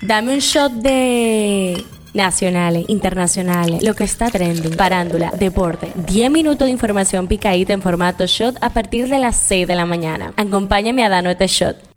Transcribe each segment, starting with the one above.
Dame un shot de nacionales, internacionales, lo que está trending, parándula, deporte. 10 minutos de información picadita en formato shot a partir de las 6 de la mañana. Acompáñame a darnos este shot.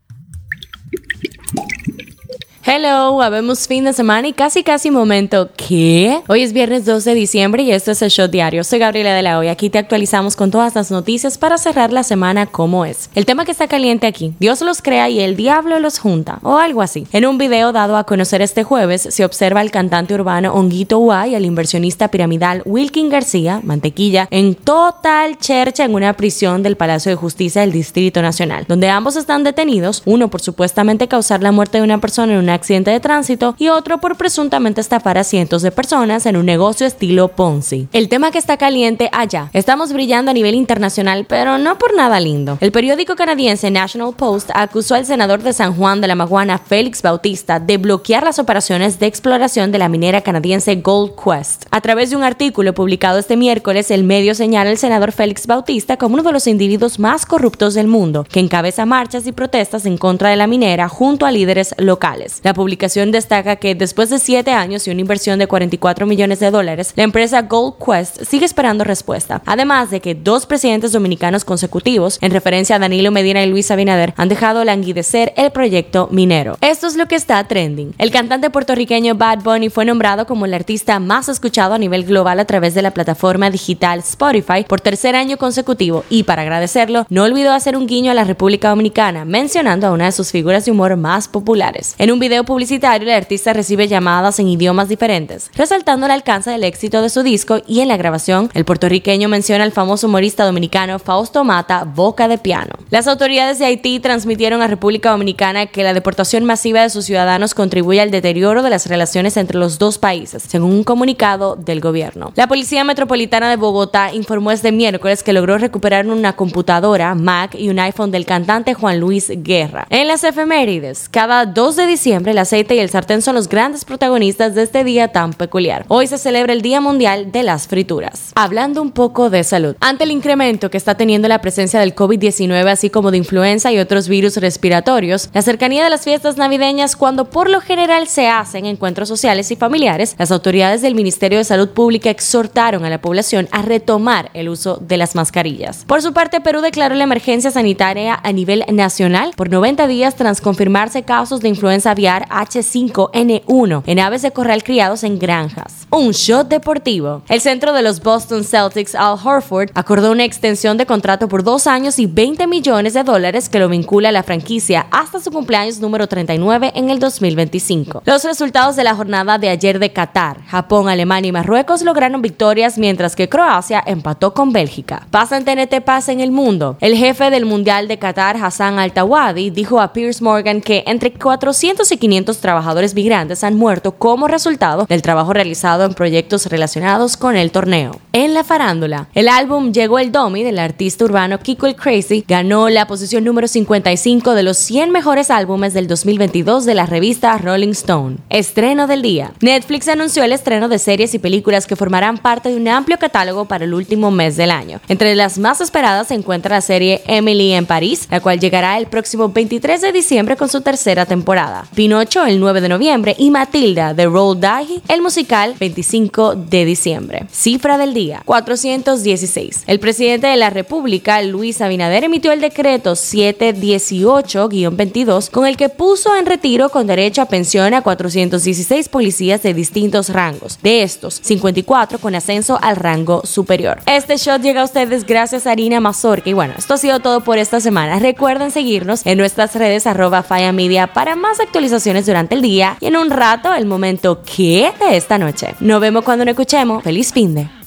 Hello, habemos fin de semana y casi casi momento. ¿Qué? Hoy es viernes 12 de diciembre y esto es el Show Diario. Soy Gabriela de la Hoy. Aquí te actualizamos con todas las noticias para cerrar la semana como es. El tema que está caliente aquí, Dios los crea y el diablo los junta, o algo así. En un video dado a conocer este jueves, se observa al cantante urbano Honguito Uay y al inversionista piramidal Wilkin García, Mantequilla, en total chercha en una prisión del Palacio de Justicia del Distrito Nacional, donde ambos están detenidos, uno por supuestamente causar la muerte de una persona en una accidente de tránsito y otro por presuntamente estafar a cientos de personas en un negocio estilo Ponzi. El tema que está caliente allá. Estamos brillando a nivel internacional, pero no por nada lindo. El periódico canadiense National Post acusó al senador de San Juan de la Maguana, Félix Bautista, de bloquear las operaciones de exploración de la minera canadiense Gold Quest. A través de un artículo publicado este miércoles, el medio señala al senador Félix Bautista como uno de los individuos más corruptos del mundo, que encabeza marchas y protestas en contra de la minera junto a líderes locales. La publicación destaca que después de siete años y una inversión de 44 millones de dólares, la empresa Gold Quest sigue esperando respuesta. Además de que dos presidentes dominicanos consecutivos, en referencia a Danilo Medina y Luis Abinader, han dejado languidecer el proyecto minero. Esto es lo que está trending. El cantante puertorriqueño Bad Bunny fue nombrado como el artista más escuchado a nivel global a través de la plataforma digital Spotify por tercer año consecutivo y para agradecerlo, no olvidó hacer un guiño a la República Dominicana, mencionando a una de sus figuras de humor más populares. En un video publicitario, el artista recibe llamadas en idiomas diferentes, resaltando el alcance del éxito de su disco y en la grabación, el puertorriqueño menciona al famoso humorista dominicano Fausto Mata, Boca de Piano. Las autoridades de Haití transmitieron a República Dominicana que la deportación masiva de sus ciudadanos contribuye al deterioro de las relaciones entre los dos países, según un comunicado del gobierno. La Policía Metropolitana de Bogotá informó este miércoles que logró recuperar una computadora, Mac y un iPhone del cantante Juan Luis Guerra. En las efemérides, cada 2 de diciembre el aceite y el sartén son los grandes protagonistas de este día tan peculiar. Hoy se celebra el Día Mundial de las Frituras. Hablando un poco de salud. Ante el incremento que está teniendo la presencia del COVID-19, así como de influenza y otros virus respiratorios, la cercanía de las fiestas navideñas, cuando por lo general se hacen encuentros sociales y familiares, las autoridades del Ministerio de Salud Pública exhortaron a la población a retomar el uso de las mascarillas. Por su parte, Perú declaró la emergencia sanitaria a nivel nacional por 90 días tras confirmarse casos de influenza aviar H5N1 en aves de corral criados en granjas. Un shot deportivo. El centro de los Boston Celtics, Al Horford, acordó una extensión de contrato por dos años y 20 millones de dólares que lo vincula a la franquicia hasta su cumpleaños número 39 en el 2025. Los resultados de la jornada de ayer de Qatar, Japón, Alemania y Marruecos lograron victorias mientras que Croacia empató con Bélgica. Pasa en TNT Pasa en el mundo. El jefe del Mundial de Qatar, Hassan Al-Tawadi, dijo a Piers Morgan que entre 400 y 500 trabajadores migrantes han muerto como resultado del trabajo realizado en proyectos relacionados con el torneo. En la farándula, el álbum Llegó el Domi del artista urbano Kiko el Crazy ganó la posición número 55 de los 100 mejores álbumes del 2022 de la revista Rolling Stone. Estreno del día. Netflix anunció el estreno de series y películas que formarán parte de un amplio catálogo para el último mes del año. Entre las más esperadas se encuentra la serie Emily en París, la cual llegará el próximo 23 de diciembre con su tercera temporada. Pinocho el 9 de noviembre y Matilda de Roll Die el musical 25 de diciembre. Cifra del día 416. El presidente de la República, Luis Abinader, emitió el decreto 718-22 con el que puso en retiro con derecho a pensión a 416 policías de distintos rangos. De estos, 54 con ascenso al rango superior. Este shot llega a ustedes gracias a Arina Mazorca y bueno, esto ha sido todo por esta semana. Recuerden seguirnos en nuestras redes arroba Media para más actualizaciones durante el día y en un rato el momento que de esta noche. Nos vemos cuando nos escuchemos. Feliz fin de.